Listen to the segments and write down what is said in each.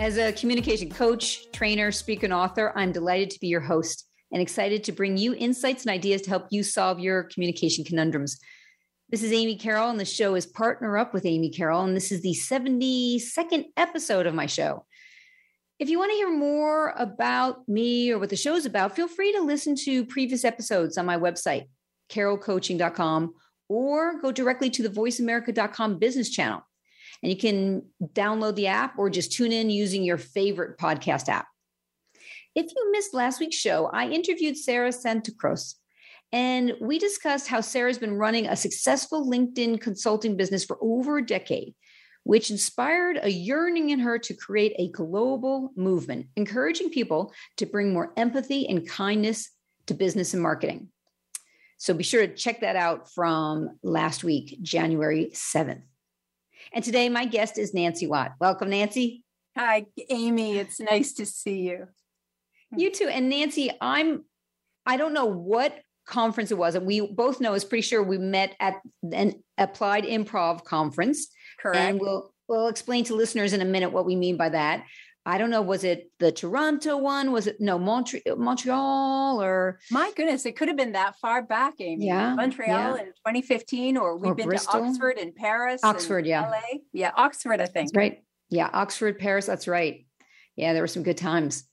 As a communication coach, trainer, speaker, and author, I'm delighted to be your host and excited to bring you insights and ideas to help you solve your communication conundrums. This is Amy Carroll, and the show is Partner Up with Amy Carroll, and this is the 72nd episode of my show. If you want to hear more about me or what the show is about, feel free to listen to previous episodes on my website, carrollcoaching.com, or go directly to the voiceamerica.com business channel. And you can download the app or just tune in using your favorite podcast app. If you missed last week's show, I interviewed Sarah Santacruz, and we discussed how Sarah's been running a successful LinkedIn consulting business for over a decade, which inspired a yearning in her to create a global movement, encouraging people to bring more empathy and kindness to business and marketing. So be sure to check that out from last week, January 7th. And today, my guest is Nancy Watt. Welcome, Nancy. Hi, Amy. It's nice to see you. You too. And Nancy, I'm, I don't know what conference it was. And we both know, is pretty sure we met at an applied improv conference. Correct. And we'll, we'll explain to listeners in a minute what we mean by that. I don't know, was it the Toronto one? Was it no Montreal, Montreal or my goodness, it could have been that far back, Amy. Yeah, Montreal yeah. in 2015, or we've Or been Bristol. to Oxford and Paris. Oxford, and yeah. LA. Yeah, Oxford, I think. That's right. Yeah, Oxford, Paris. That's right. Yeah, there were some good times.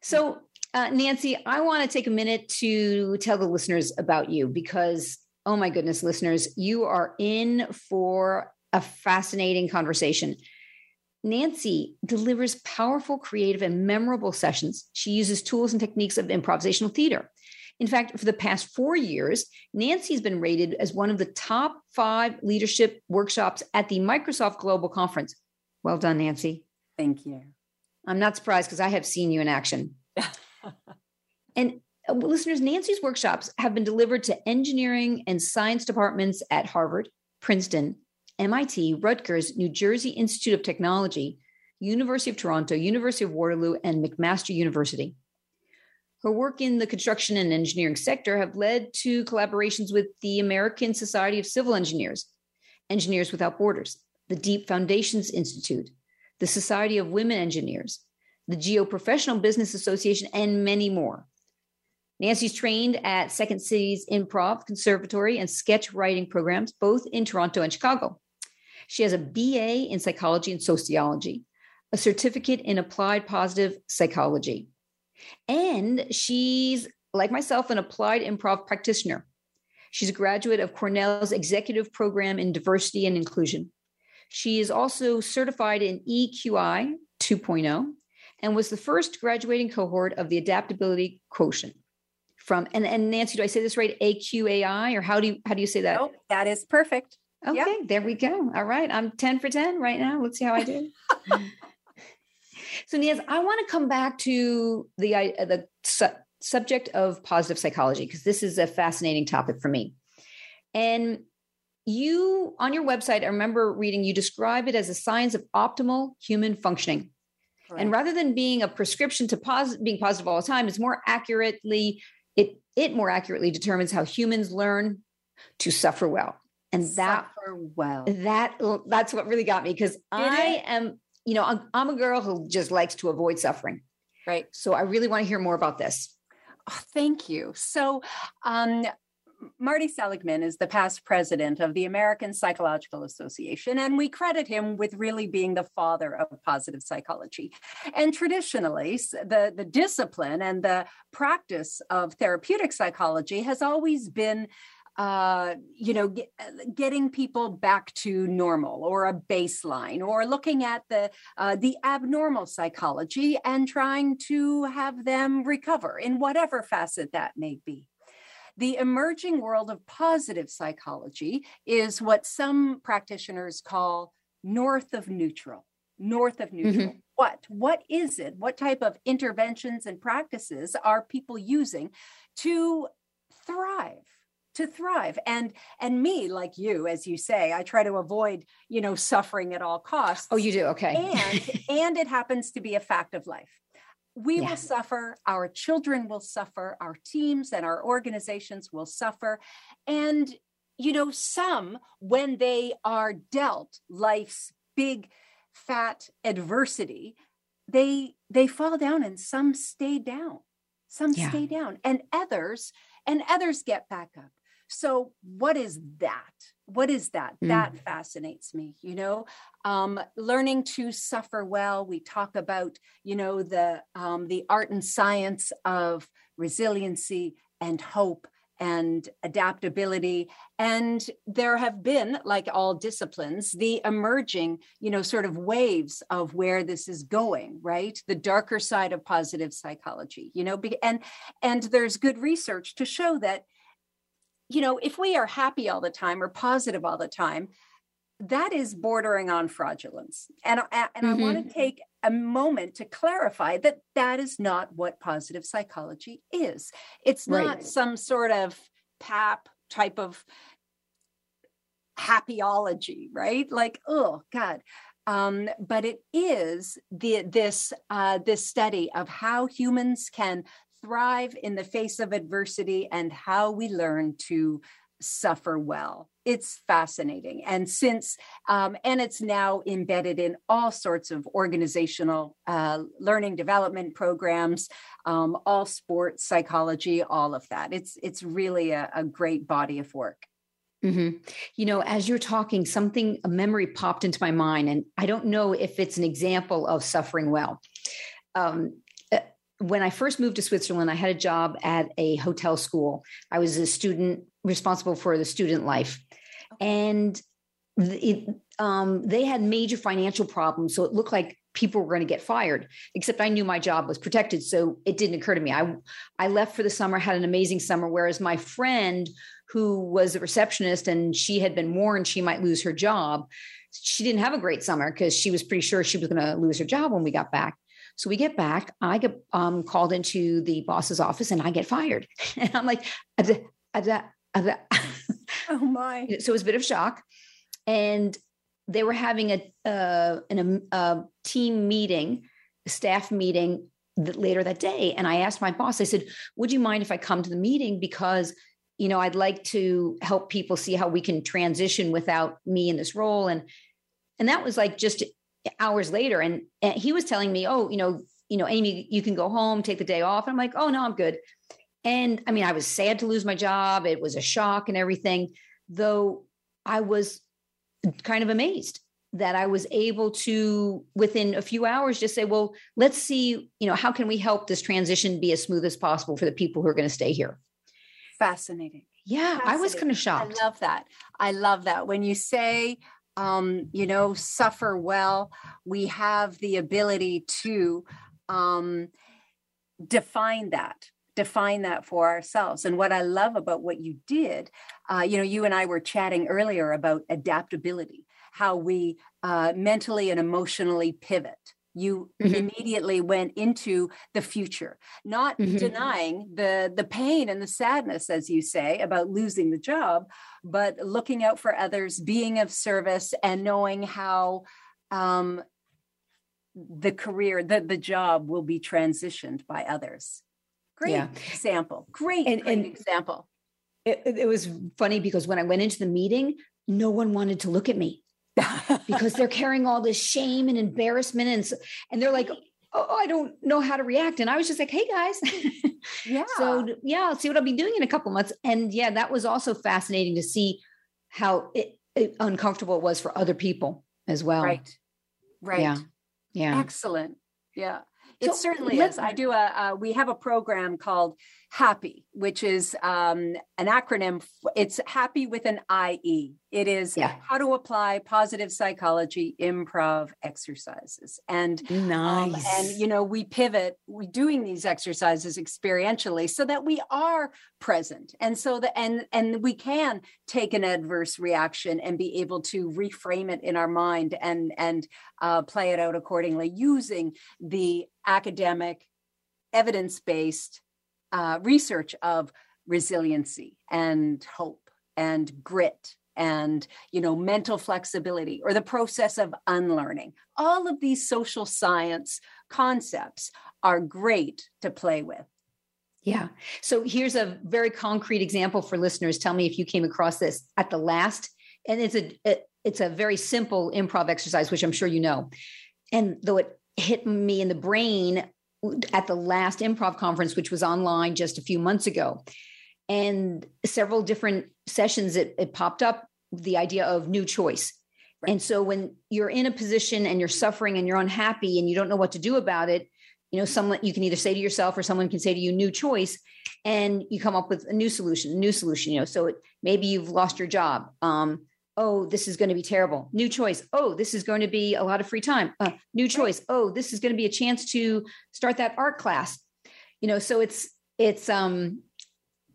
So, uh, Nancy, I want to take a minute to tell the listeners about you because, oh my goodness, listeners, you are in for a fascinating conversation. Nancy delivers powerful, creative, and memorable sessions. She uses tools and techniques of improvisational theater. In fact, for the past four years, Nancy's been rated as one of the top five leadership workshops at the Microsoft Global Conference. Well done, Nancy. Thank you. I'm not surprised because I have seen you in action. and uh, listeners, Nancy's workshops have been delivered to engineering and science departments at Harvard, Princeton, MIT, Rutgers, New Jersey Institute of Technology, University of Toronto, University of Waterloo, and McMaster University. Her work in the construction and engineering sector have led to collaborations with the American Society of Civil Engineers, Engineers Without Borders, the Deep Foundations Institute, the Society of Women Engineers, the Geoprofessional Business Association, and many more. Nancy's trained at Second City's Improv Conservatory and sketch writing programs, both in Toronto and Chicago. She has a BA in psychology and sociology, a certificate in applied positive psychology, and she's, like myself, an applied improv practitioner. She's a graduate of Cornell's executive program in diversity and inclusion. She is also certified in EQI 2.0 and was the first graduating cohort of the adaptability quotient from and, and Nancy, do I say this right? AQAI or how do you how do you say that? Oh, that is perfect. Okay, Yep. there we go. All right. I'm 10 for 10 right now. Let's see how I do. so, Niaz, I want to come back to the, uh, the su- subject of positive psychology because this is a fascinating topic for me. And you, on your website, I remember reading, you describe it as a science of optimal human functioning. And rather than being a prescription to pos- being positive all the time, it's more accurately, it, it more accurately determines how humans learn to suffer well. And that Suffer well. that that's what really got me because I am, you know, I'm, I'm a girl who just likes to avoid suffering. Right. So I really want to hear more about this. Oh, thank you. So, um, Marty Seligman is the past president of the American Psychological Association, and we credit him with really being the father of positive psychology. And traditionally, the, the discipline and the practice of therapeutic psychology has always been uh, you know, get, getting people back to normal or a baseline, or looking at the uh, the abnormal psychology and trying to have them recover in whatever facet that may be. The emerging world of positive psychology is what some practitioners call north of neutral. North of neutral. what what is it what type of interventions and practices are people using to to thrive. And and me like you as you say i try to avoid you know suffering at all costs oh you do? Okay. And and it happens to be a fact of life. We yeah. will suffer our children will suffer our teams and our organizations will suffer. And you know some when they are dealt life's big fat adversity they they fall down and some stay down. Some yeah. stay down. And others and others get back up so what is that? What is that? Mm. that fascinates me you know? Um, learning to suffer well we talk about you know the um, the art and science of resiliency and hope and adaptability. And there have been like all disciplines the emerging you know sort of waves of where this is going right? The darker side of positive psychology you know? And and there's good research to show that you know if we are happy all the time or positive all the time that is bordering on fraudulence and, and mm-hmm. i want to take a moment to clarify that that is not what positive psychology is it's not right. some sort of pap type of happyology right like oh god um, but it is the this uh, this study of how humans can thrive in the face of adversity and how we learn to suffer well. It's fascinating. And since, um, and it's now embedded in all sorts of organizational uh, learning development programs, um, all sports, psychology, all of that. It's, it's really a, a great body of work. Mm-hmm. You know, as you're talking, something, a memory popped into my mind, and I don't know if it's an example of suffering well. Um, when I first moved to Switzerland, I had a job at a hotel school. I was a student responsible for the student life. And it, um, they had major financial problems. So it looked like people were going to get fired, except I knew my job was protected. So it didn't occur to me. I, I left for the summer, had an amazing summer. Whereas my friend, who was a receptionist and she had been warned she might lose her job, she didn't have a great summer because she was pretty sure she was going to lose her job when we got back. So we get back, I get um, called into the boss's office and I get fired. And I'm like, oh my. So it was a bit of shock. And they were having a, uh, an, a team meeting, a staff meeting later that day. And I asked my boss, I said, would you mind if I come to the meeting? Because you know i'd like to help people see how we can transition without me in this role and and that was like just hours later and, and he was telling me oh you know you know amy you can go home take the day off. And i'm like oh no i'm good. And i mean i was sad to lose my job. It was a shock and everything though i was kind of amazed that i was able to within a few hours just say well let's see you know how can we help this transition be as smooth as possible for the people who are going to stay here? Fascinating. Yeah fascinating. i was kind of shocked. i love that. I love that. When you say um, you know, suffer well, we have the ability to um, define that define that for ourselves. And what i love about what you did uh, you know you and i were chatting earlier about adaptability how we uh, mentally and emotionally pivot you mm-hmm. immediately went into the future not mm-hmm. denying the the pain and the sadness as you say about losing the job but looking out for others being of service and knowing how um, the career the, the job will be transitioned by others great yeah. example great, and, great and example it, it was funny because when i went into the meeting no one wanted to look at me because they're carrying all this shame and embarrassment and and they're like oh i don't know how to react. And i was just like hey guys. Yeah so yeah. i'll see what i'll be doing in a couple months. And yeah that was also fascinating to see how it, it, uncomfortable it was for other people as well. Right. Right. Yeah. Yeah. Excellent. Yeah. It so certainly is. I do a uh, we have a program called happy which is um, an acronym it's happy with an ie it is yeah. how to apply positive psychology improv exercises and nice. Um, and you know we pivot we doing these exercises experientially so that we are present and so that and and we can take an adverse reaction and be able to reframe it in our mind and and uh, play it out accordingly using the academic evidence-based uh, research of resiliency and hope and grit and you know mental flexibility or the process of unlearning. All of these social science concepts are great to play with. Yeah. So here's a very concrete example for listeners. Tell me if you came across this at the last and it's a it's a very simple improv exercise which i'm sure you know. And though it hit me in the brain at the last improv conference, which was online just a few months ago. And several different sessions, it, it popped up the idea of new choice. Right. And so when you're in a position and you're suffering and you're unhappy and you don't know what to do about it, you know, someone you can either say to yourself or someone can say to you, new choice, and you come up with a new solution, a new solution, you know. So it, maybe you've lost your job. Um, oh, this is going to be terrible. New choice. Oh, this is going to be a lot of free time. Uh, new choice. Oh, this is going to be a chance to start that art class. You know, so it's it's um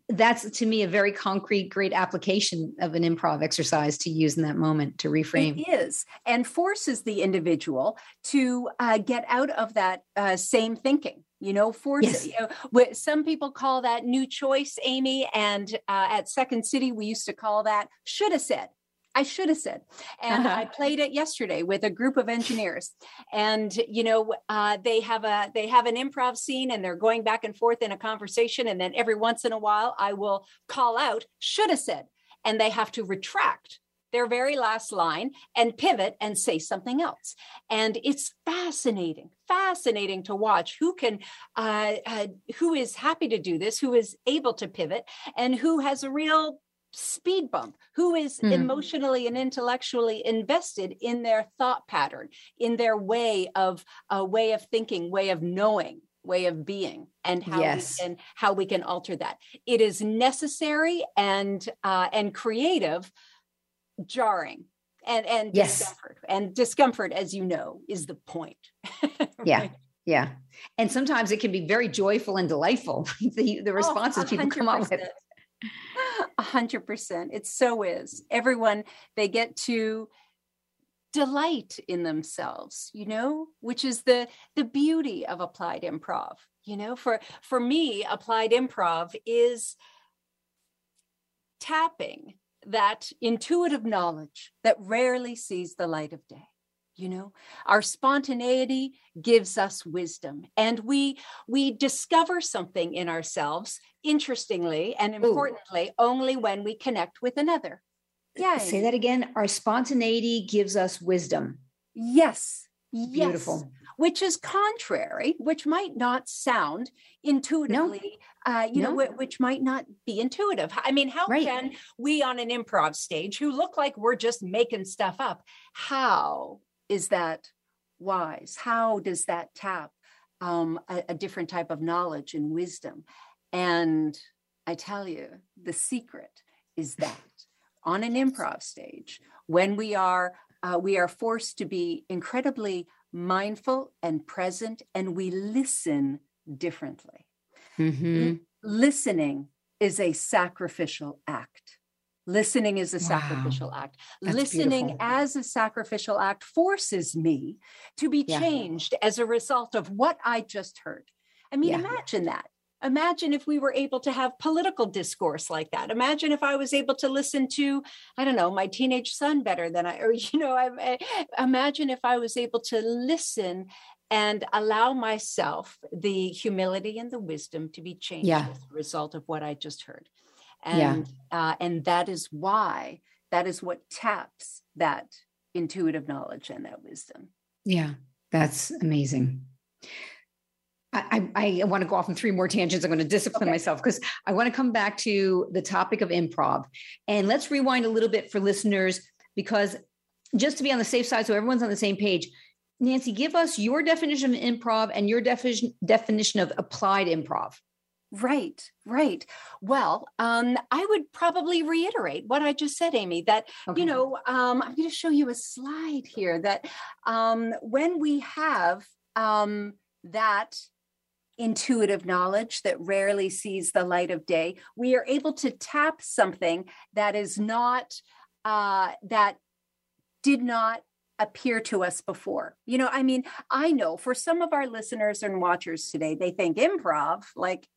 that's to me a very concrete, great application of an improv exercise to use in that moment to reframe. It is, and forces the individual to uh, get out of that uh, same thinking you know force yes. you know, some people call that new choice amy and uh, at second city we used to call that should have said I should have said. And uh-huh. I played it yesterday with a group of engineers. And you know, uh, they have a they have an improv scene and they're going back and forth in a conversation. And then every once in a while, I will call out should have said, and they have to retract their very last line and pivot and say something else. And it's fascinating, fascinating to watch who can, uh, uh, who is happy to do this, who is able to pivot, and who has a real speed bump who is mm. emotionally and intellectually invested in their thought pattern in their way of a uh, way of thinking way of knowing way of being and how yes. we can how we can alter that it is necessary and uh, and creative jarring and and yes. discomfort and discomfort as you know is the point right? yeah yeah and sometimes it can be very joyful and delightful the the oh, responses oh, people come up with a hundred percent. It so is. Everyone, they get to delight in themselves, you know, which is the the beauty of applied improv. You know, for for me, applied improv is tapping that intuitive knowledge that rarely sees the light of day you know our spontaneity gives us wisdom and we we discover something in ourselves interestingly and importantly Ooh. only when we connect with another yeah say that again our spontaneity gives us wisdom yes beautiful yes. which is contrary which might not sound intuitively no. uh, you no. know which might not be intuitive i mean how right. can we on an improv stage who look like we're just making stuff up how is that wise how does that tap um, a, a different type of knowledge and wisdom and I tell you, the secret is that on an improv stage, when we are uh, we are forced to be incredibly mindful and present, and we listen differently. Mm-hmm. Listening is a sacrificial act. Listening is a wow. sacrificial act. That's Listening beautiful. as a sacrificial act forces me to be yeah. changed as a result of what I just heard. I mean, yeah. imagine that. Imagine if we were able to have political discourse like that. Imagine if I was able to listen to, I don't know, my teenage son better than I, or, you know, I, I, eh, imagine if I was able to listen and allow myself the humility and the wisdom to be changed yeah. as a result of what I just heard. And, yeah. uh, and that is why, that is what taps that intuitive knowledge and that wisdom. Yeah, that's amazing. I, I, want to go off on three more tangents. I'm going to discipline okay. myself because I want to come back to the topic of improv. And let's rewind a little bit for listeners because just to be on the safe side, so everyone's on the same page, Nancy, give us your definition of improv and your definition definition of applied improv. Right, right. Well, um, I would probably reiterate what I just said, Amy, that, okay. you know, um, I'm going to show you a slide here that um, when we have um, that intuitive knowledge that rarely sees the light of day, we are able to tap something that is not, uh, that did not appear to us before. You know, I mean, I know for some of our listeners and watchers today, they think improv, like,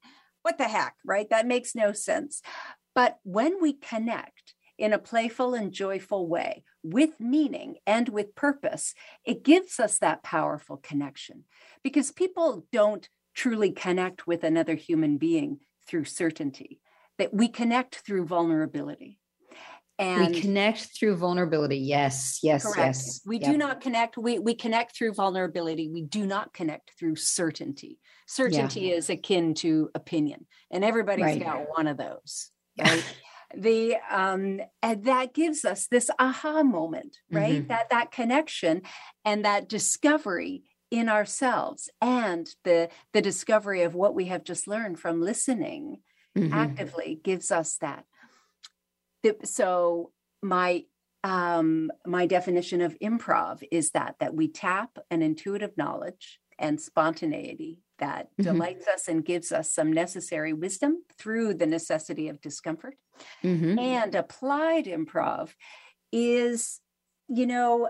what the heck, right? That makes no sense. But when we connect in a playful and joyful way with meaning and with purpose, it gives us that powerful connection because people don't truly connect with another human being through certainty, that we connect through vulnerability. And we connect through vulnerability. Yes, yes, correct. yes. We yep. do not connect. We we connect through vulnerability. We do not connect through certainty. Certainty yeah. is akin to opinion, and everybody's right. got one of those. Right. the um and that gives us this aha moment right mm-hmm. that that connection and that discovery in ourselves and the the discovery of what we have just learned from listening mm-hmm. actively gives us that so my um, my definition of improv is that that we tap an intuitive knowledge and spontaneity that mm-hmm. delights us and gives us some necessary wisdom through the necessity of discomfort. Mm-hmm. And applied improv is, you know,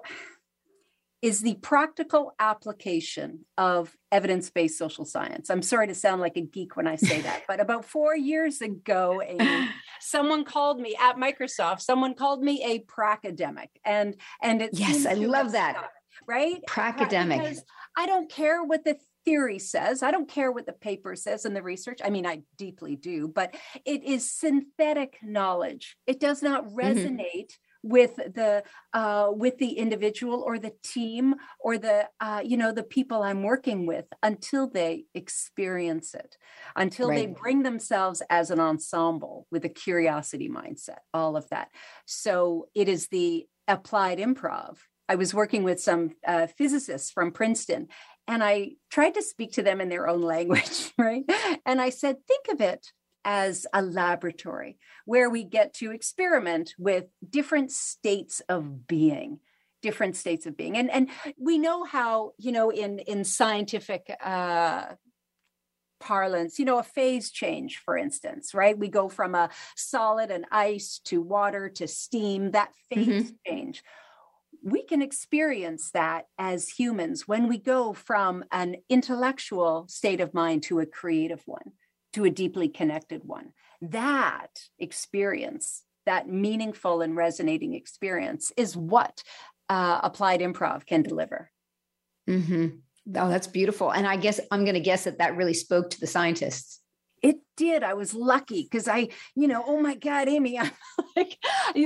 is the practical application of evidence based social science. I'm sorry to sound like a geek when I say that, but about four years ago, Amy, someone called me at Microsoft, someone called me a pracademic. And and it yes, I love that. Stuff, right? Pracademic. Because I don't care what the theory says. I don't care what the paper says and the research. I mean, I deeply do, but it is synthetic knowledge. It does not mm-hmm. resonate. With the uh, with the individual or the team or the uh, you know the people I'm working with until they experience it, until right. they bring themselves as an ensemble with a curiosity mindset, all of that. So it is the applied improv. I was working with some uh, physicists from Princeton, and I tried to speak to them in their own language, right? And I said, think of it as a laboratory where we get to experiment with different states of being different states of being. And and we know how you know in in scientific uh parlance you know a phase change for instance right? We go from a solid and ice to water to steam that phase mm-hmm. change. We can experience that as humans when we go from an intellectual state of mind to a creative one to a deeply connected one. That experience, that meaningful and resonating experience, is what uh, applied improv can deliver. Mm-hmm. Oh, that's beautiful. And I guess I'm going to guess that that really spoke to the scientists did. I was lucky because I, you know, oh my God, Amy, I'm like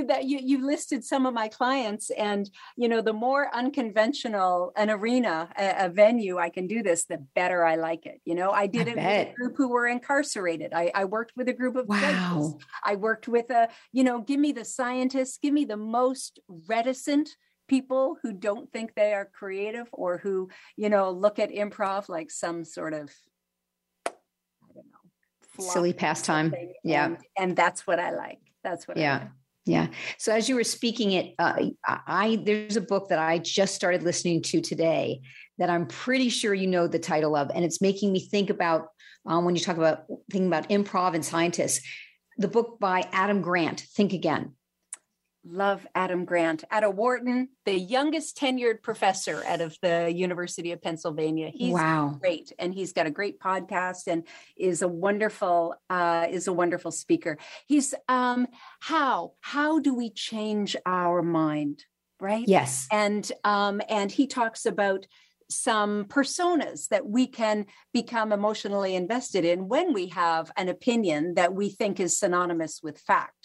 that you you listed some of my clients, and you know, the more unconventional an arena, a, a venue I can do this, the better I like it. You know, I did I it bet. with a group who were incarcerated. I, I worked with a group of wow. judges. I worked with a, you know, give me the scientists, give me the most reticent people who don't think they are creative or who you know look at improv like some sort of silly pastime. Yeah. And, and, that's what I like. That's what yeah. Like. Yeah. So as you were speaking it, uh, I there's a book that I just started listening to today that I'm pretty sure you know the title of, and it's making me think about um, when you talk about thinking about improv and scientists. The book by Adam Grant, Think Again love Adam Grant. Adam Wharton, the youngest tenured professor out of the University of Pennsylvania. He's wow. great, and he's got a great podcast and is a wonderful uh, is a wonderful speaker. He's um, how how do we change our mind, right? Yes, and um, and he talks about some personas that we can become emotionally invested in when we have an opinion that we think is synonymous with fact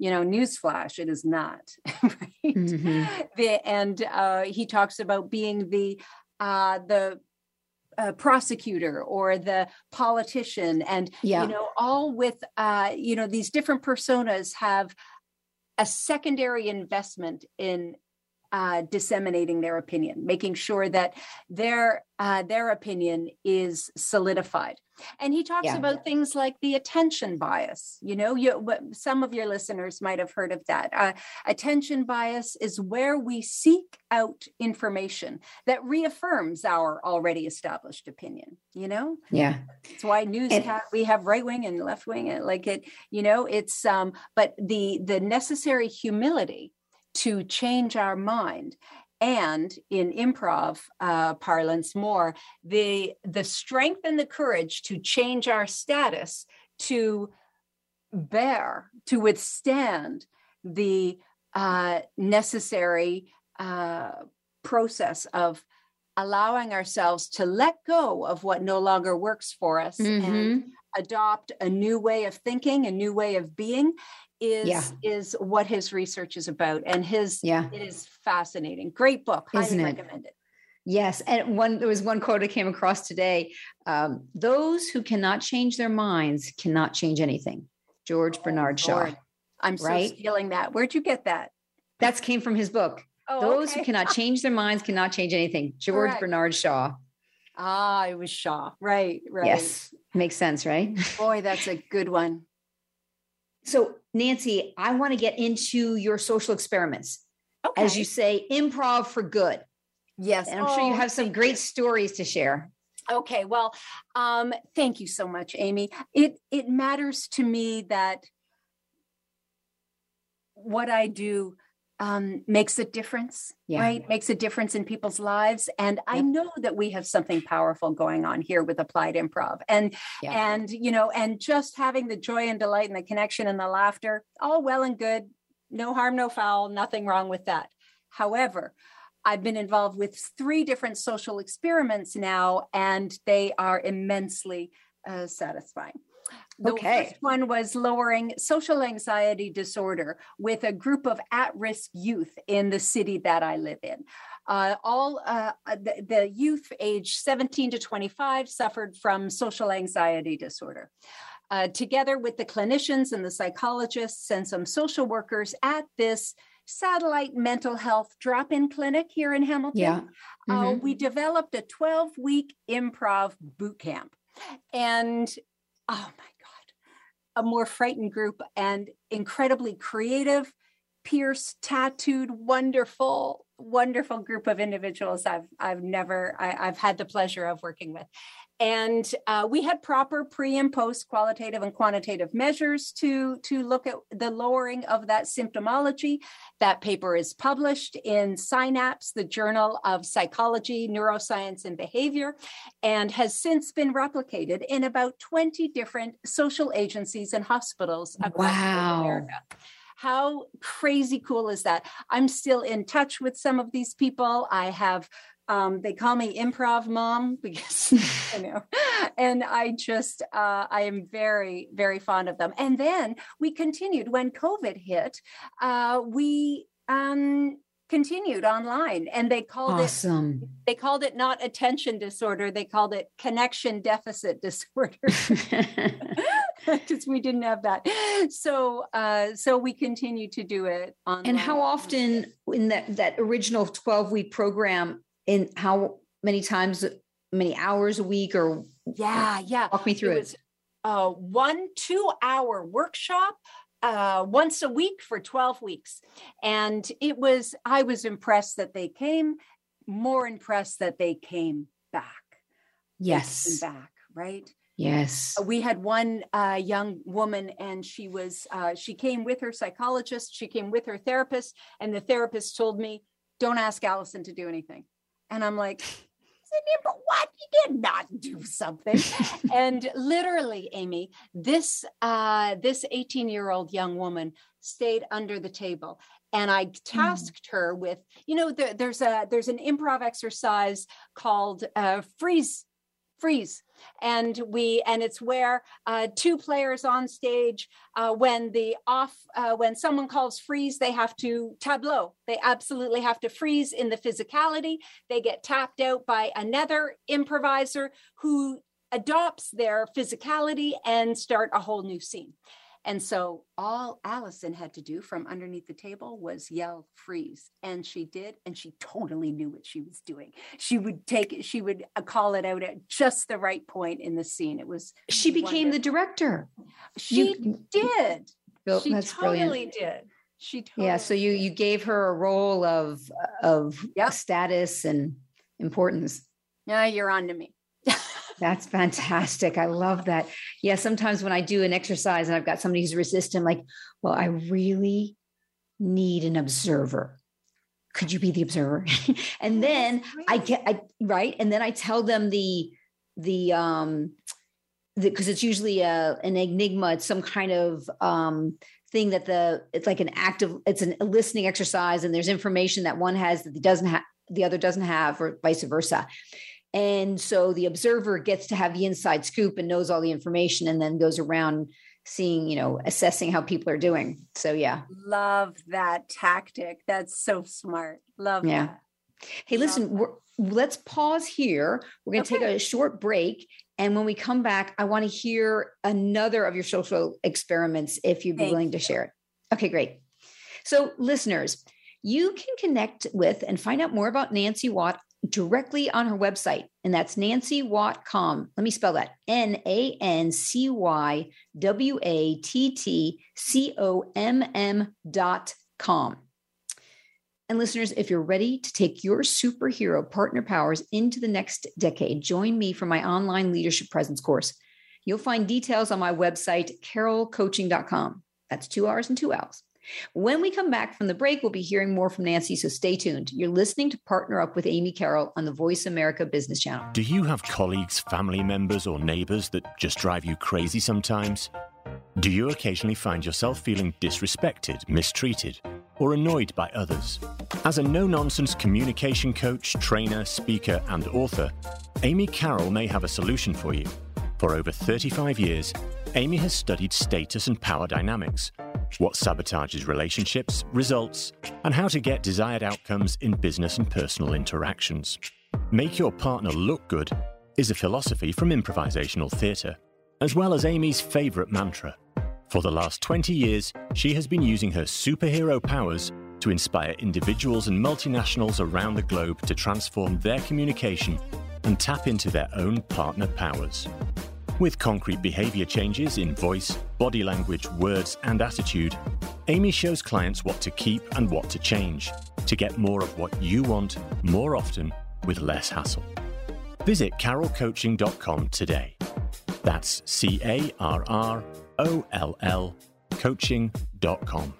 you know newsflash it is not right mm-hmm. the, and uh, he talks about being the uh, the uh, prosecutor or the politician and yeah. you know all with uh, you know these different personas have a secondary investment in uh, disseminating their opinion, making sure that their uh, their opinion is solidified. And he talks yeah. about things like the attention bias. You know, you, some of your listeners might have heard of that. Uh, attention bias is where we seek out information that reaffirms our already established opinion. You know, yeah. That's why newscast we have right wing and left wing. Like it, you know, it's um. But the the necessary humility to change our mind and in improv uh, parlance more the the strength and the courage to change our status to bear to withstand the uh, necessary uh, process of allowing ourselves to let go of what no longer works for us mm-hmm. and adopt a new way of thinking a new way of being is yeah. is what his research is about and his yeah. it is fascinating. Great book Isn't highly it? recommend it. Yes and one there was one quote i came across today um, those who cannot change their minds cannot change anything. George oh, bernard shaw Lord. i'm so stealing that. Where'd you get that? That came from his book. Oh, those okay. who cannot change their minds cannot change anything. George Correct. bernard shaw. Ah it was shaw. Right right. Yes makes sense right? Boy that's a good one. So, Nancy, I want to get into your social experiments. Okay. As you say, improv for good. Yes. And I'm oh, sure you oh, have some great you. stories to share. Okay. Well, um, thank you so much, Amy. It it matters to me that what I do um, makes a difference, yeah. right? Makes a difference in people's lives. And I know that we have something powerful going on here with applied improv. And yeah. and you know, and just having the joy and delight and the connection and the laughter, all well and good. No harm, no foul, nothing wrong with that. However, I've been involved with three different social experiments now, and they are immensely uh, satisfying. The okay. first one was lowering social anxiety disorder with a group of at risk youth in the city that I live in. Uh, all uh, the, the, youth age 17 to 25 suffered from social anxiety disorder. Uh, together with the clinicians and the psychologists and some social workers at this satellite mental health drop in clinic here in Hamilton, yeah. Uh, mm-hmm. we developed a 12 week improv boot camp. And oh my God, a more frightened group and incredibly creative, pierced, tattooed, wonderful, wonderful group of individuals I've I've never I, have had the pleasure of working with. And uh, we had proper pre and post qualitative and quantitative measures to, to look at the lowering of that symptomology. That paper is published in Synapse, the Journal of Psychology, Neuroscience, and Behavior, and has since been replicated in about 20 different social agencies and hospitals across wow. America. How crazy cool is that? I'm still in touch with some of these people. I have um, they call me improv mom because you know, and I just uh, I am very very fond of them. And then we continued when COVID hit. Uh, we um, continued online, and they called it awesome. it they called it not attention disorder. They called it connection deficit disorder. because we didn't have that. So uh, so we continue to do it on. And how often in that that original twelve week program in how many times many hours a week or yeah yeah. Walk me through it, was a one two hour workshop uh, once a week for 12 weeks. And it was i was impressed that they came more impressed that they came back. Yes. back right yes we had one uh, young woman and she was uh, she came with her psychologist she came with her therapist and the therapist told me don't ask allison to do anything and I'm like, but what? You did not do something. and literally, Amy, this uh, this 18 year old young woman stayed under the table, and I mm. tasked her with, you know, the, there's a there's an improv exercise called uh, freeze freeze. And we and it's where uh, two players on stage uh, when the off uh, when someone calls freeze they have to tableau. They absolutely have to freeze in the physicality. They get tapped out by another improviser who adopts their physicality and start a whole new scene And so all Allison had to do from underneath the table was yell freeze. And she did. And she totally knew what she was doing. She would take it, she would uh, call it out at just the right point in the scene. It was. She became wonderful. the director. She you, did. Bill, she totally brilliant. did. She totally yeah. So you you gave her a role of of yep. status and importance. Yeah, you're on to me. That's fantastic. I love that. Yeah, sometimes when I do an exercise and I've got somebody who's resistant, like, well, I really need an observer. Could you be the observer? and then I get I right, and then I tell them the the um because it's usually a an enigma. It's some kind of um thing that the it's like an active it's an, a listening exercise, and there's information that one has that the doesn't have the other doesn't have, or vice versa. And so the observer gets to have the inside scoop and knows all the information and then goes around seeing, you know, assessing how people are doing. So yeah. Love that tactic. That's so smart. Love yeah. That. Hey, listen, let's pause here. We're going to okay. take a short break. And when we come back, I want to hear another of your social experiments if you'd be Thank willing you. to share it. Okay, great. So, listeners, you can connect with and find out more about Nancy Watt directly on her website, and that's nancywatt.com. Let me spell that N A N C Y W A T T C O M M dot com. And listeners, if you're ready to take your superhero partner powers into the next decade, join me for my online leadership presence course. You'll find details on my website, carrollcoaching.com. That's two hours and two hours. When we come back from the break, we'll be hearing more from Nancy, so stay tuned. You're listening to Partner Up with Amy Carroll on the Voice America Business Channel. Do you have colleagues, family members, or neighbors that just drive you crazy sometimes? Do you occasionally find yourself feeling disrespected, mistreated, or annoyed by others? As a no nonsense communication coach, trainer, speaker, and author, Amy Carroll may have a solution for you. For over 35 years, Amy has studied status and power dynamics what sabotages relationships, results, and how to get desired outcomes in business and personal interactions. Make your partner look good is a philosophy from improvisational theatre, as well as Amy's favourite mantra. For the last 20 years, she has been using her superhero powers to inspire individuals and multinationals around the globe to transform their communication and tap into their own partner powers. With concrete behavior changes in voice, body language, words, and attitude, Amy shows clients what to keep and what to change to get more of what you want more often with less hassle. Visit carrollcoaching.com today. That's C A R R O L L coaching.com.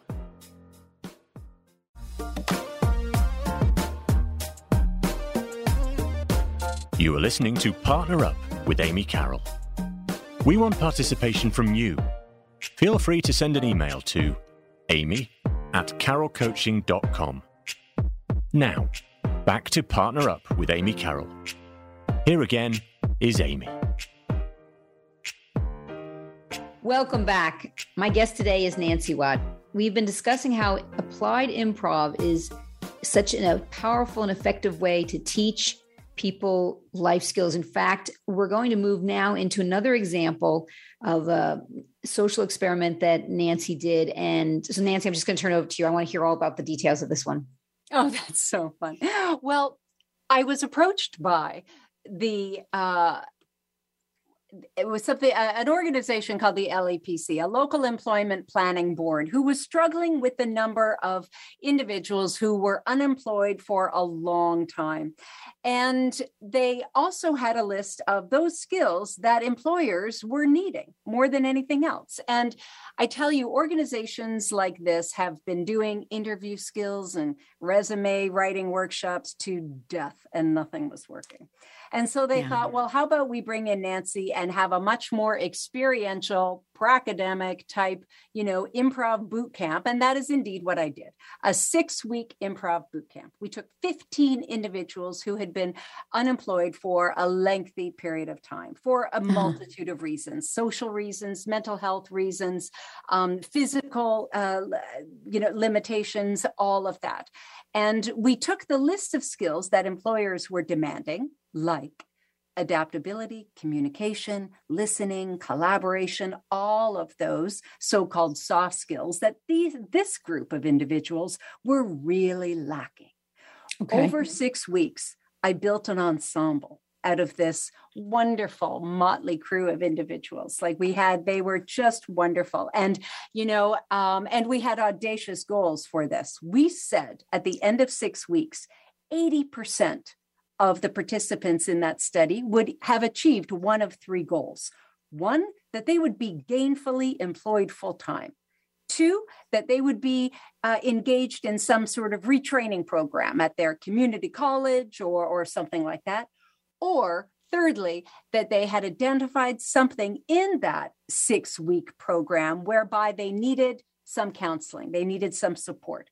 You are listening to Partner Up with Amy Carroll. We want participation from you. Feel free to send an email to amy at carrollcoaching.com. Now, back to Partner Up with Amy Carroll. Here again is Amy. Welcome back. My guest today is Nancy Watt. We've been discussing how applied improv is such a powerful and effective way to teach people life skills. In fact, we're going to move now into another example of a social experiment that Nancy did. And so, Nancy, I'm just going to turn over to you. I want to hear all about the details of this one. Oh, that's so fun. Well, I was approached by the uh, it was something an organization called the LEPC, a local employment planning board, who was struggling with the number of individuals who were unemployed for a long time. And they also had a list of those skills that employers were needing more than anything else. And I tell you, organizations like this have been doing interview skills and resume writing workshops to death, and nothing was working. And so they yeah. thought, well, how about we bring in Nancy and have a much more experiential, academic type, you know, improv boot camp. And that is indeed what I did a six week improv boot camp. We took 15 individuals who had been unemployed for a lengthy period of time for a uh-huh. multitude of reasons social reasons, mental health reasons, um, physical, uh, you know, limitations, all of that. And we took the list of skills that employers were demanding like adaptability, communication, listening, collaboration, all of those so called soft skills that these, this group of individuals were really lacking. Okay. Over six weeks, I built an ensemble out of this wonderful motley crew of individuals like we had they were just wonderful and you know um, and we had audacious goals for this we said at the end of six weeks 80% of the participants in that study would have achieved one of three goals. One, that they would be gainfully employed full time. Two, that they would be uh, engaged in some sort of retraining program at their community college or, or something like that. Or thirdly, that they had identified something in that six week program whereby they needed some counseling, they needed some support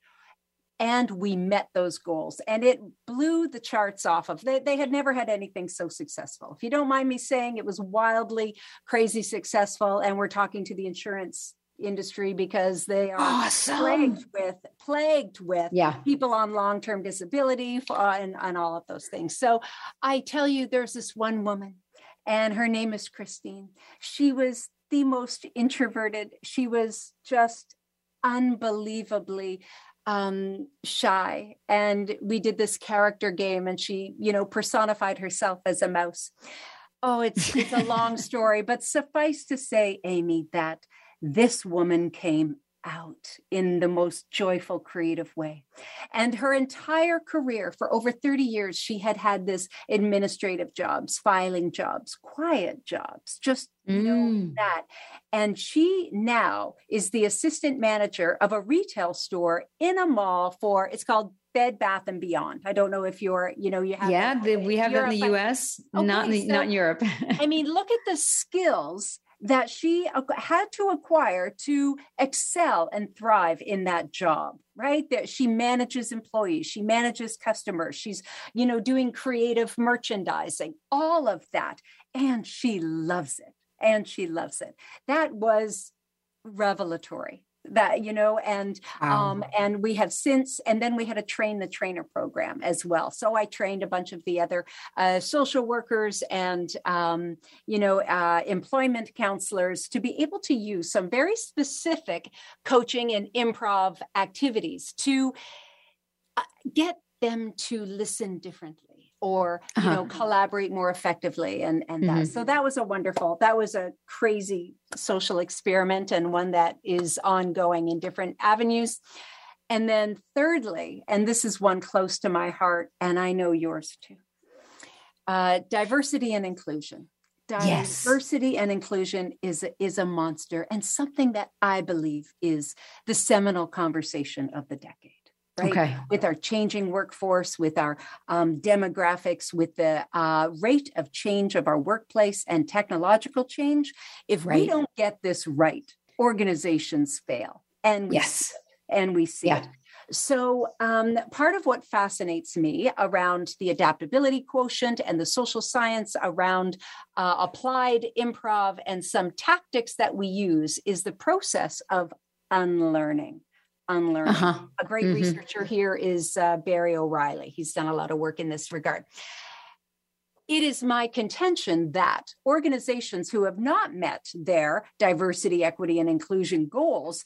and we met those goals and it blew the charts off of they, they had never had anything so successful if you don't mind me saying it was wildly crazy successful and we're talking to the insurance industry because they are awesome. plagued with plagued with yeah. people on long-term disability uh, and, and all of those things so i tell you there's this one woman and her name is christine she was the most introverted she was just unbelievably um, shy. And we did this character game and she you know personified herself as a mouse. Oh it's it's a long story but suffice to say amy that this woman came out in the most joyful, creative way. And her entire career, for over 30 years, she had had this administrative jobs, filing jobs, quiet jobs, just mm. know that. And she now is the assistant manager of a retail store in a mall for, it's called Bed Bath and Beyond. I don't know if you're, you know, you have. Yeah, the, we have Europe, it in the U.S., okay, not in the, so, not in Europe. I mean, look at the skills that she had to acquire to excel and thrive in that job right? That she manages employees she manages customers she's you know doing creative merchandising all of that and she loves it and she loves it. That was revelatory that you know and wow. um and we have since and then we had a train the trainer program as well so i trained a bunch of the other uh, social workers and um you know uh, employment counselors to be able to use some very specific coaching and improv activities to uh, get them to listen differently or you uh-huh. know collaborate more effectively and and mm-hmm. that so that was a wonderful that was a crazy social experiment and one that is ongoing in different avenues and then thirdly and this is one close to my heart and i know yours too uh, diversity and inclusion diversity yes. and inclusion is is a monster and something that i believe is the seminal conversation of the decade right? Okay. With our changing workforce, with our um, demographics, with the uh, rate of change of our workplace and technological change, if right. we don't get this right, organizations fail. And yes, and we see yeah. it. So, um, part of what fascinates me around the adaptability quotient and the social science around uh, applied improv and some tactics that we use is the process of unlearning unlearning. Uh-huh. A great mm-hmm. researcher here is uh, Barry O'Reilly. He's done a lot of work in this regard. It is my contention that organizations who have not met their diversity, equity, and inclusion goals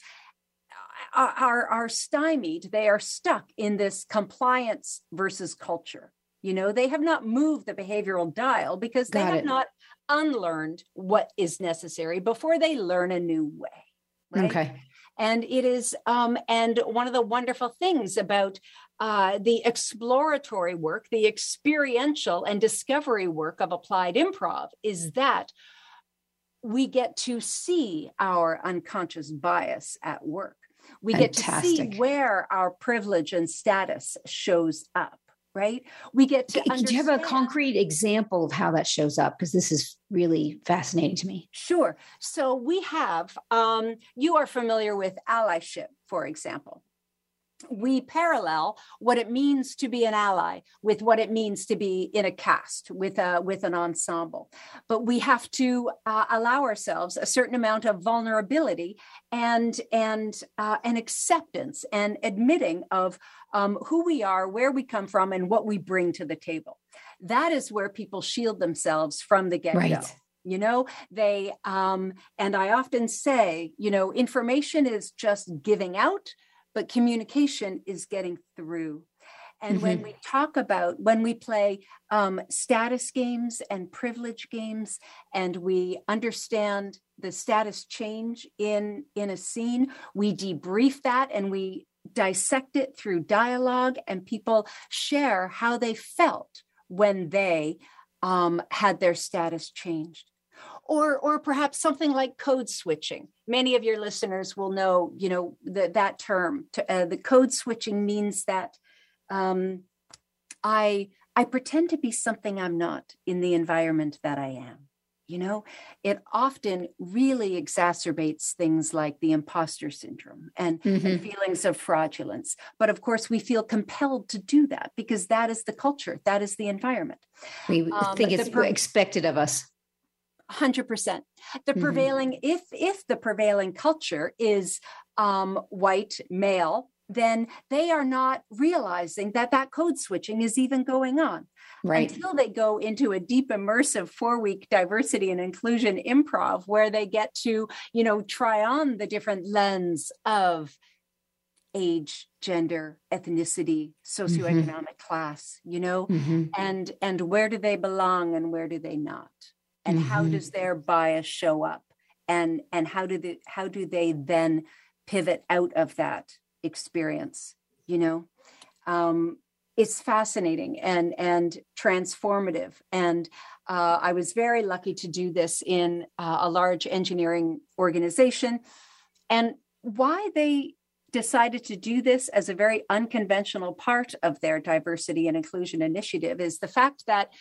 uh, are, are stymied. They are stuck in this compliance versus culture. You know, they have not moved the behavioral dial because they Got have it. not unlearned what is necessary before they learn a new way. Right? Okay. And it is, um, and one of the wonderful things about uh, the exploratory work, the experiential and discovery work of applied improv is that we get to see our unconscious bias at work. We Fantastic. get to see where our privilege and status shows up right? We get to. Do you have a concrete example of how that shows up? Because this is really fascinating to me. Sure. So we have. Um, you are familiar with allyship, for example. We parallel what it means to be an ally with what it means to be in a cast with a with an ensemble. But we have to uh, allow ourselves a certain amount of vulnerability and and uh, an acceptance and admitting of um, who we are where we come from and what we bring to the table. That is where people shield themselves from the get-go right. you know? They um and i often say you know information is just giving out but communication is getting through. And mm-hmm. when we talk about, when we play um, status games and privilege games, and we understand the status change in, in a scene, we debrief that and we dissect it through dialogue, and people share how they felt when they um, had their status changed or or perhaps something like code switching. Many of your listeners will know you know the, that term to, uh, the code switching means that um, i i pretend to be something i'm not in the environment that i am you know? It often really exacerbates things like the imposter syndrome and, mm-hmm. and, feelings of fraudulence. But of course we feel compelled to do that because that is the culture that is the environment. We um, think it's per- expected of us 100% the mm-hmm. prevailing mm-hmm. if if the prevailing culture is um, white male then they are not realizing that that code switching is even going on right until they go into a deep immersive four week diversity and inclusion improv where they get to you know try on the different lens of age gender ethnicity mm-hmm. socioeconomic mm-hmm. class you know mm-hmm. and and where do they belong and where do they not and mm-hmm. how does their bias show up? And and how do they how do they then pivot out of that experience you know? Um, it's fascinating and and transformative. And uh, i was very lucky to do this in uh, a large engineering organization. And why they decided to do this as a very unconventional part of their diversity and inclusion initiative is the fact that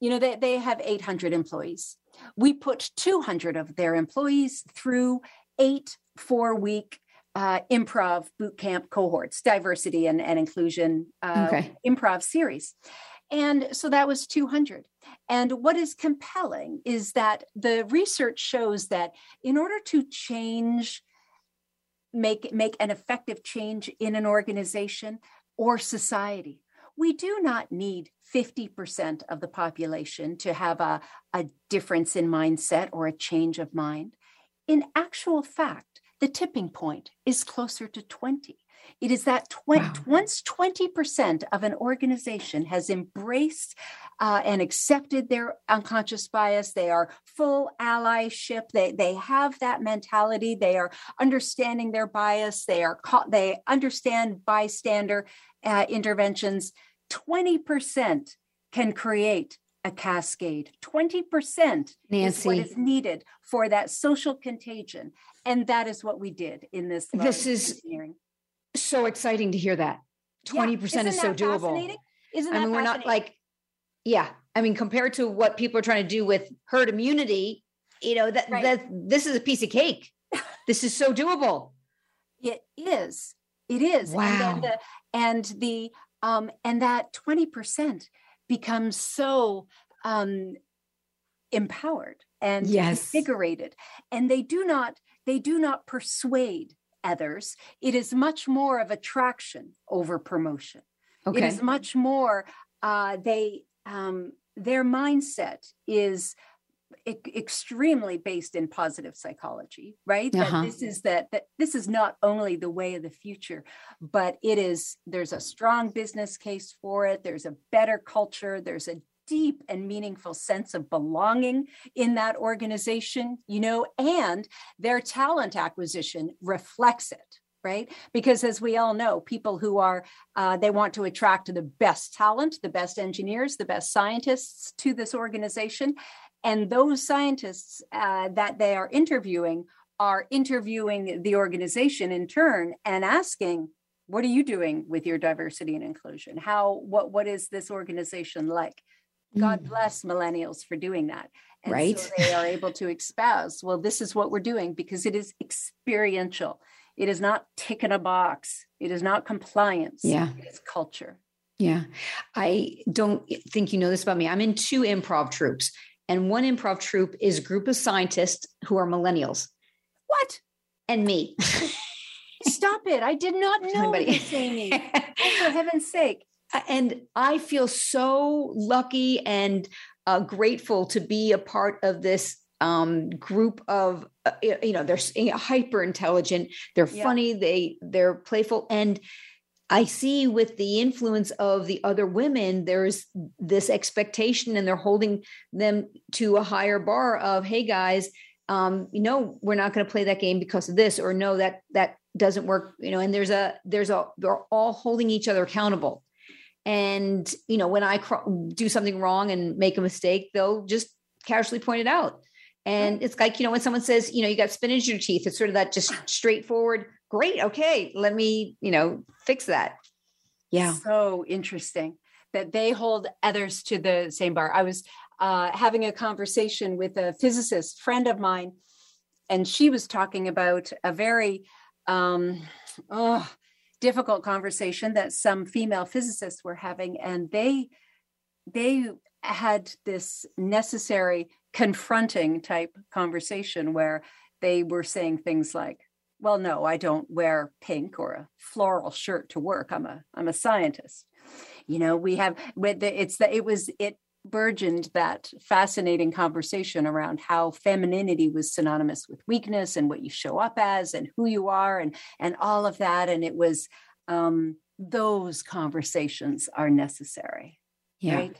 you know, they, they have 800 employees. We put 200 of their employees through eight four week uh, improv boot camp cohorts, diversity and, and inclusion uh, okay. improv series. And so that was 200. And what is compelling is that the research shows that in order to change, make, make an effective change in an organization or society, we do not need 50% of the population to have a, a difference in mindset or a change of mind. In actual fact, the tipping point is closer to 20. It is that tw- wow. once 20% of an organization has embraced uh, and accepted their unconscious bias, they are full allyship, they, they have that mentality, they are understanding their bias, they are ca- they understand bystander uh, interventions 20% can create a cascade. 20% Nancy. is what is needed for that social contagion. And that is what we did in this. This is so exciting to hear that. 20% yeah. is so doable. Isn't that I mean, we're not like, yeah. I mean, compared to what people are trying to do with herd immunity, you know, that, right. that this is a piece of cake. this is so doable. It is. It is. Wow. And the, and the um, and that 20% becomes so um, empowered and yes. invigorated. And they do not, they do not persuade others. It is much more of attraction over promotion. Okay. It is much more uh, they um, their mindset is extremely based in positive psychology right uh-huh. that this is that that this is not only the way of the future but it is there's a strong business case for it there's a better culture there's a deep and meaningful sense of belonging in that organization you know and their talent acquisition reflects it right because as we all know people who are uh, they want to attract the best talent the best engineers the best scientists to this organization and those scientists uh, that they are interviewing are interviewing the organization in turn and asking, what are you doing with your diversity and inclusion? How what what is this organization like? God mm. bless millennials for doing that. And right. so they are able to espouse, well, this is what we're doing because it is experiential. It is not ticking a box. It is not compliance. Yeah. It is culture. Yeah. I don't think you know this about me. I'm in two improv troupes, and one improv troupe is a group of scientists who are millennials. What? And me. Stop it. I did not know Anybody. this, Amy. oh, for heaven's sake. And I feel so lucky and uh, grateful to be a part of this um, group of uh, you know they're you know, hyper intelligent they're yeah. funny they they're playful and i see with the influence of the other women there's this expectation and they're holding them to a higher bar of hey guys um, you know we're not going to play that game because of this or no that that doesn't work you know and there's a there's a they're all holding each other accountable. And you know when i cr- do something wrong and make a mistake they'll just casually point it out. And it's like, you know, when someone says, you know, you got spinach in your teeth, it's sort of that just straightforward, great, okay, let me, you know, fix that. Yeah. So interesting that they hold others to the same bar. I was uh, having a conversation with a physicist friend of mine, and she was talking about a very um, oh, difficult conversation that some female physicists were having, and they they had this necessary confronting type conversation where they were saying things like well no i don't wear pink or a floral shirt to work i'm a i'm a scientist you know we have with the, it's that it was it burgeoned that fascinating conversation around how femininity was synonymous with weakness and what you show up as and who you are and and all of that and it was um those conversations are necessary yeah right?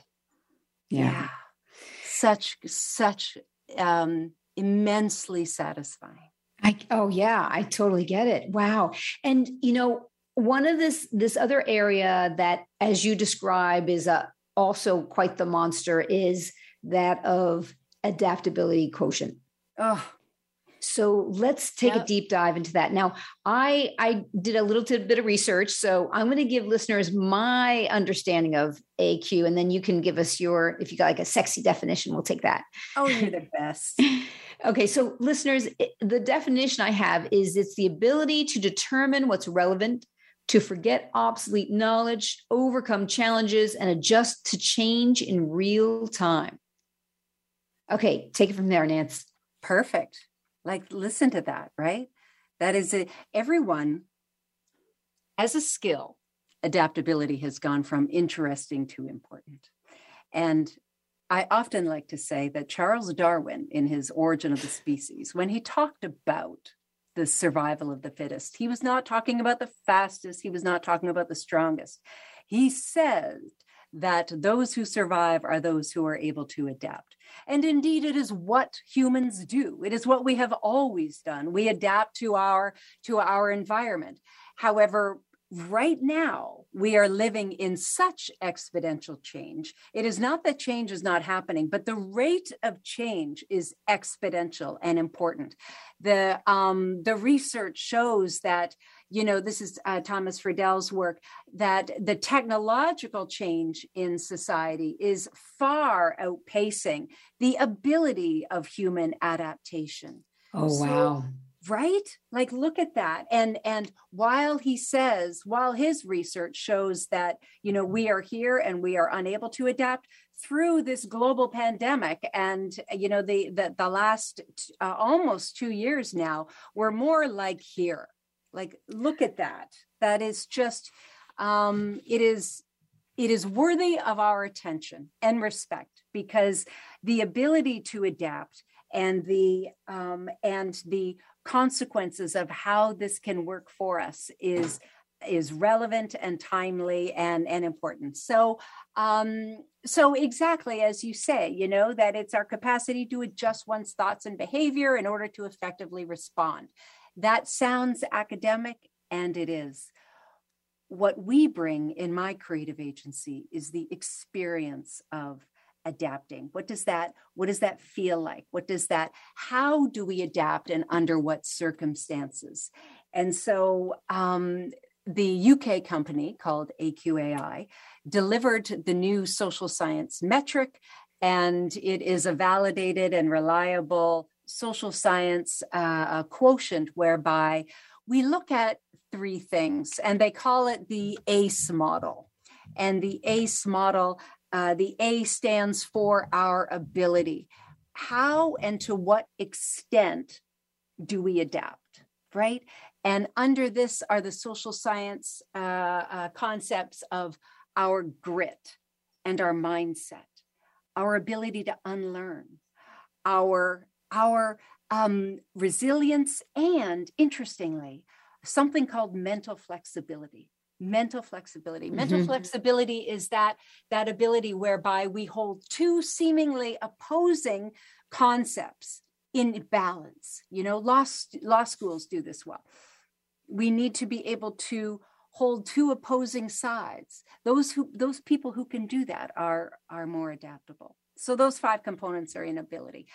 yeah. yeah such such um, immensely satisfying. I oh yeah, I totally get it. Wow. And you know, one of this this other area that as you describe is a uh, also quite the monster is that of adaptability quotient. Oh, so let's take yep. a deep dive into that. Now, I I did a little bit of research, so I'm going to give listeners my understanding of AQ, and then you can give us your if you got like a sexy definition. We'll take that. Oh, you're the best. Okay, so listeners, the definition I have is it's the ability to determine what's relevant, to forget obsolete knowledge, overcome challenges, and adjust to change in real time. Okay, take it from there, Nance. Perfect. Like, listen to that, right? That is a, everyone as a skill, adaptability has gone from interesting to important. And I often like to say that Charles Darwin, in his Origin of the Species, when he talked about the survival of the fittest, he was not talking about the fastest, he was not talking about the strongest. He said that those who survive are those who are able to adapt. And indeed, it is what humans do. It is what we have always done. We adapt to our to our environment. However, right now we are living in such exponential change. It is not that change is not happening but the rate of change is exponential and important. The um, the research shows that you know this is uh, thomas friedman's work that the technological change in society is far outpacing the ability of human adaptation. Oh so, wow right? Like look at that. And and while he says while his research shows that you know we are here and we are unable to adapt through this global pandemic and you know the the, the last uh, almost 2 years now we're more like here. Like look at that. That is just um it is it is worthy of our attention and respect because the ability to adapt and the um, and the consequences of how this can work for us is is relevant and timely and and important. So um so exactly as you say you know that it's our capacity to adjust one's thoughts and behavior in order to effectively respond. That sounds academic and it is. What we bring in my creative agency is the experience of adapting? What does that what does that feel like? What does that how do we adapt and under what circumstances? And so um, the UK company called AQAI delivered the new social science metric, and it is a validated and reliable social science uh, quotient whereby we look at three things, and they call it the ACE model. And the ACE model, uh, the A stands for our ability. How and to what extent do we adapt, right? And under this are the social science uh, uh, concepts of our grit and our mindset, our ability to unlearn, our our um, resilience, and interestingly, something called mental flexibility mental flexibility. Mm-hmm. mental flexibility is that that ability whereby we hold two seemingly opposing concepts in balance. You know law, law schools do this well. We need to be able to hold two opposing sides. Those who those people who can do that are are more adaptable. So those five components are in ability.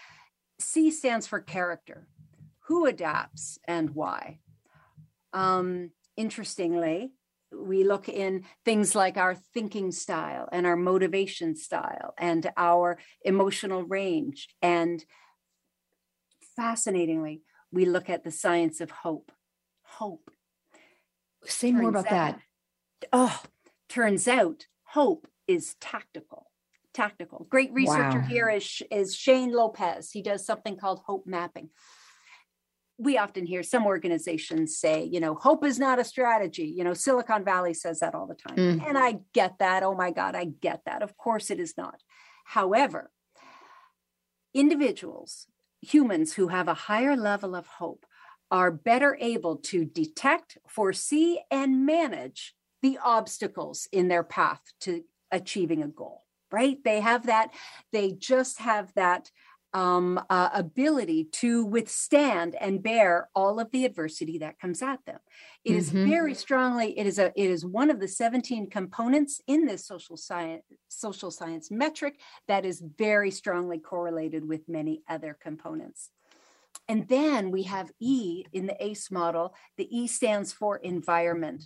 C stands for character. Who adapts and why? Um, interestingly we look in things like our thinking style and our motivation style and our emotional range. And fascinatingly we look at the science of hope. Hope. Say turns more about out, that oh turns out hope is tactical tactical. Great researcher wow. here is is shane lopez. He does something called hope mapping we often hear some organizations say, you know, hope is not a strategy. You know, Silicon Valley says that all the time. Mm. And I get that. Oh my God, I get that. Of course it is not. However, individuals, humans who have a higher level of hope, are better able to detect, foresee, and manage the obstacles in their path to achieving a goal, right? They have that, they just have that um, uh, ability to withstand and bear all of the adversity that comes at them. It mm-hmm. is very strongly. It is a. It is one of the seventeen components in this social science social science metric that is very strongly correlated with many other components. And then we have E in the ACE model. The E stands for environment.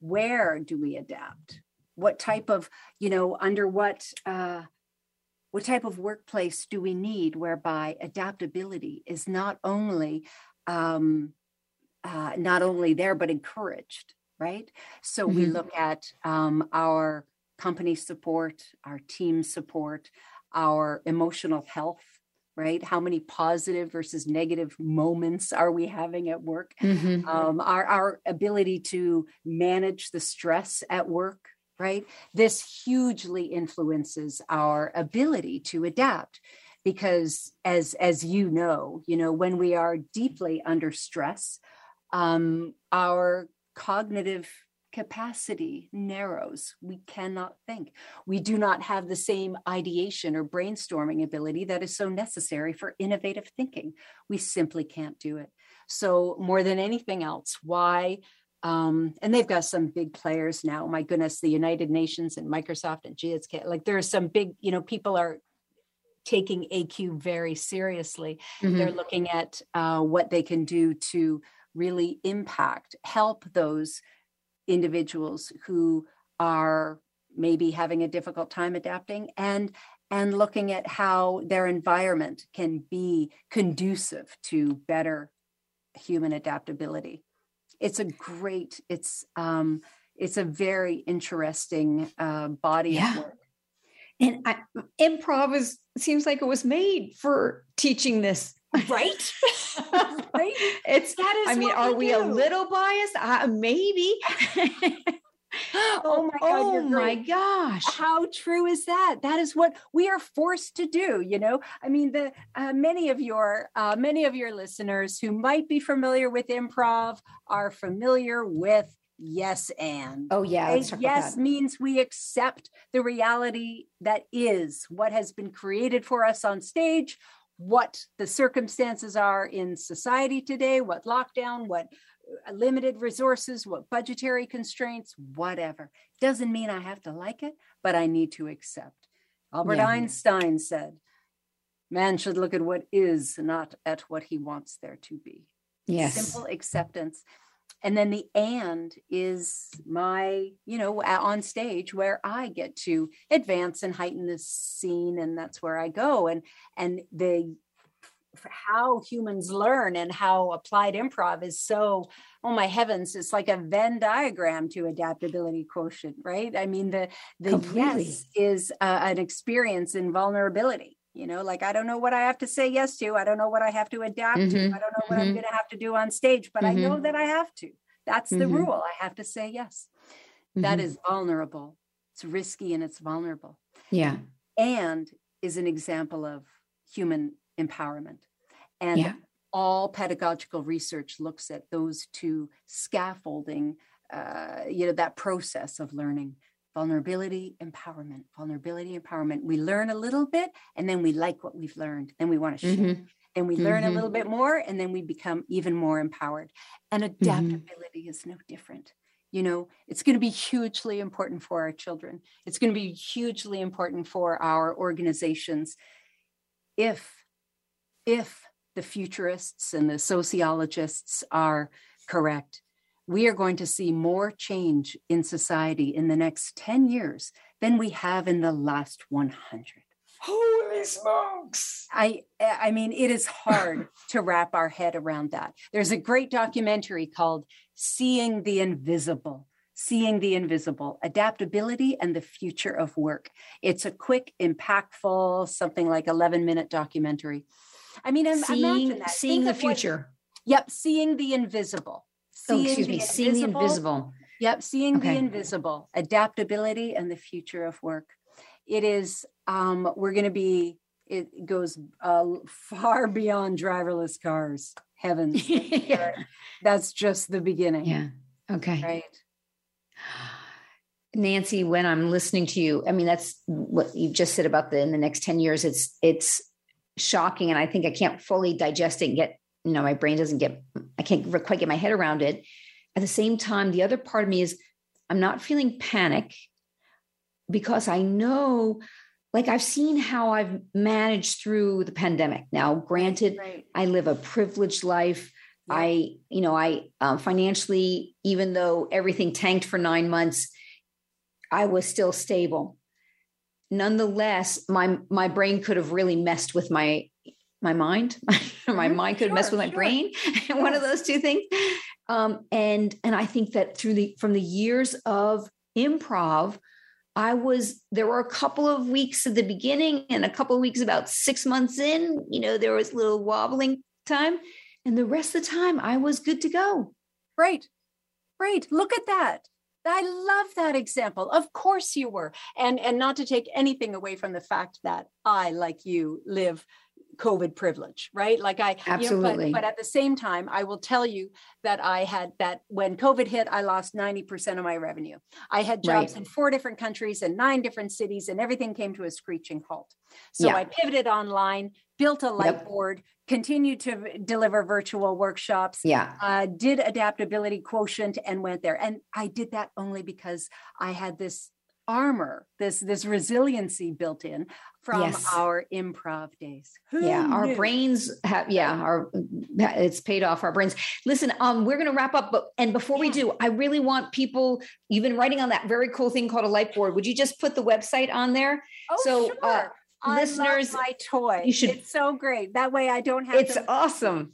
Where do we adapt? What type of, you know, under what uh, what type of workplace do we need whereby adaptability is not only um, uh, not only there but encouraged right so mm-hmm. we look at um, our company support our team support our emotional health right how many positive versus negative moments are we having at work mm-hmm. um, our, our ability to manage the stress at work right? This hugely influences our ability to adapt because as as you know, you know, when we are deeply under stress, um, our cognitive capacity narrows. We cannot think. We do not have the same ideation or brainstorming ability that is so necessary for innovative thinking. We simply can't do it. So, more than anything else, why um, and they've got some big players now. My goodness, the United Nations and Microsoft and GSK. Like there are some big, you know, people are taking AQ very seriously. Mm-hmm. They're looking at uh, what they can do to really impact, help those individuals who are maybe having a difficult time adapting and and looking at how their environment can be conducive to better human adaptability it's a great it's um it's a very interesting uh, body yeah. of work. And I, improv is seems like it was made for teaching this. Right? Right? It's that is i mean are we, we a little biased? Uh, maybe oh my god oh my gosh. How true is that? That is what we are forced to do you know? I mean the uh, many of your uh, many of your listeners who might be familiar with improv are familiar with yes and. Oh yeah yes means we accept the reality that is what has been created for us on stage what the circumstances are in society today what lockdown what Uh, limited resources, what budgetary constraints, whatever. Doesn't mean I have to like it, but I need to accept. Albert yeah. Einstein said, man should look at what is, not at what he wants there to be. Yes. Simple acceptance. And then the and is my, you know, on stage where I get to advance and heighten the scene. And that's where I go. And and the how humans learn and how applied improv is so oh my heavens it's like a venn diagram to adaptability quotient right i mean the the Completely. yes is uh, an experience in vulnerability you know like i don't know what i have to say yes to i don't know what i have to adapt mm-hmm. to i don't know what mm-hmm. i'm going to have to do on stage but mm-hmm. i know mm-hmm. that i have to that's the mm-hmm. rule i have to say yes that mm-hmm. is vulnerable it's risky and it's vulnerable yeah and is an example of human empowerment and yeah. all pedagogical research looks at those two scaffolding uh, you know that process of learning vulnerability empowerment vulnerability empowerment we learn a little bit and then we like what we've learned then we want to share mm-hmm. then we learn mm-hmm. a little bit more and then we become even more empowered and mm-hmm. adaptability mm-hmm. is no different you know it's going to be hugely important for our children it's going to be hugely important for our organizations if if the futurists and the sociologists are correct we are going to see more change in society in the next 10 years than we have in the last 100 holy smokes! I i mean it is hard to wrap our head around that. There's a great documentary called seeing the invisible seeing the invisible adaptability and the future of work. It's a quick impactful something like 11 minute documentary i mean seeing, seeing the future what, yep seeing the invisible oh, excuse me, seeing the invisible. Yep, seeing okay. the invisible, adaptability, and the future of work. It is. Um, we're going to be. It goes uh, far beyond driverless cars. Heavens, yeah. that's just the beginning. Yeah. Okay. Right. Nancy, when I'm listening to you, I mean that's what you just said about the in the next 10 years. It's it's shocking. And I think I can't fully digest it and get you know my brain doesn't get i can't quite get my head around it at the same time the other part of me is i'm not feeling panic because i know like i've seen how i've managed through the pandemic now granted right. i live a privileged life yeah. i you know i um, financially even though everything tanked for nine months i was still stable nonetheless my my brain could have really messed with my my mind. My mm-hmm. mind could sure, mess with my sure. brain. One of those two things. Um, and and i think that through the from the years of improv i was there were a couple of weeks at the beginning and a couple of weeks about six months in you know there was a little wobbling time. And the rest of the time i was good to go. Right. Right. Look at that I love that example. Of course you were. And and not to take anything away from the fact that I like you live COVID privilege, right? Like I absolutely, you know, but, but, at the same time, I will tell you that I had that when COVID hit, I lost 90% of my revenue. I had jobs right. in four different countries and nine different cities, and everything came to a screeching halt. So yeah. I pivoted online, built a light yep. board, continued to deliver virtual workshops, yeah, uh, did adaptability quotient, and went there. And I did that only because I had this armor this this resiliency built in from yes. our improv days Who yeah knew? our brains have yeah our it's paid off our brains listen um we're going to wrap up but and before yeah. we do i really want people you've been writing on that very cool thing called a light board would you just put the website on there oh, so sure. uh, listeners my toy you should it's so great that way i don't have it's to- awesome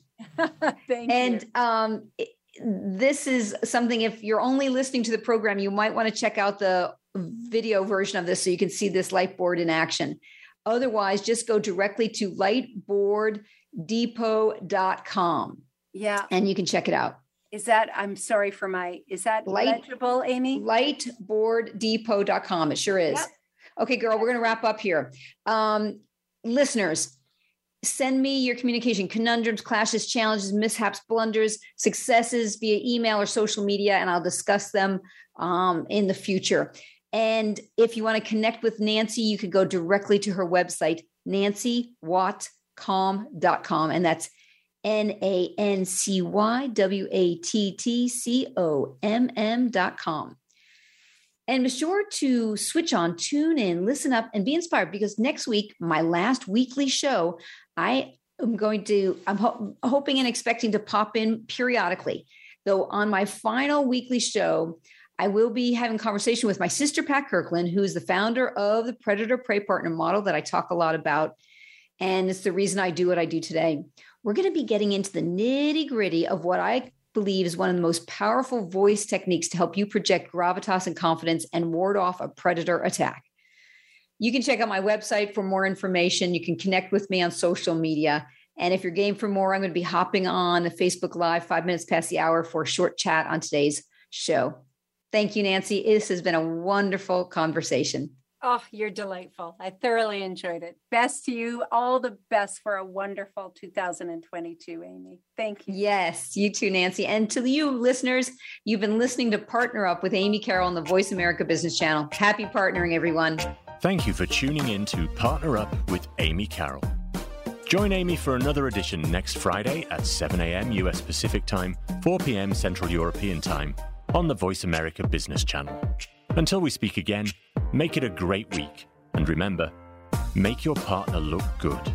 Thank and you. um it, this is something if you're only listening to the program you might want to check out the video version of this so you can see this light board in action. Otherwise, just go directly to lightboarddepot.com. Yeah. And you can check it out. Is that, I'm sorry for my, is that Light, legible, Amy? Lightboarddepot.com. It sure is. Yep. Okay, girl, we're going to wrap up here. Um, listeners, send me your communication conundrums, clashes, challenges, mishaps, blunders, successes via email or social media, and I'll discuss them um, in the future. And if you want to connect with Nancy, you could go directly to her website, nancywattcomm.com. And that's N A N C Y W A T T C O M M.com. And be sure to switch on, tune in, listen up, and be inspired because next week, my last weekly show, I am going to, I'm ho- hoping and expecting to pop in periodically. Though on my final weekly show, I will be having conversation with my sister, Pat Kirkland, who is the founder of the Predator Prey Partner model that I talk a lot about. And it's the reason I do what I do today. We're going to be getting into the nitty gritty of what I believe is one of the most powerful voice techniques to help you project gravitas and confidence and ward off a predator attack. You can check out my website for more information. You can connect with me on social media. And if you're game for more, I'm going to be hopping on the Facebook Live five minutes past the hour for a short chat on today's show. Thank you, Nancy. This has been a wonderful conversation. Oh, you're delightful. I thoroughly enjoyed it. Best to you. All the best for a wonderful 2022, Amy. Thank you. Yes, you too, Nancy. And to you listeners, you've been listening to Partner Up with Amy Carroll on the Voice America Business Channel. Happy partnering, everyone. Thank you for tuning in to Partner Up with Amy Carroll. Join Amy for another edition next Friday at 7 a.m. US Pacific Time, 4 p.m. Central European Time on the Voice America Business Channel. Until we speak again, make it a great week. And remember, make your partner look good.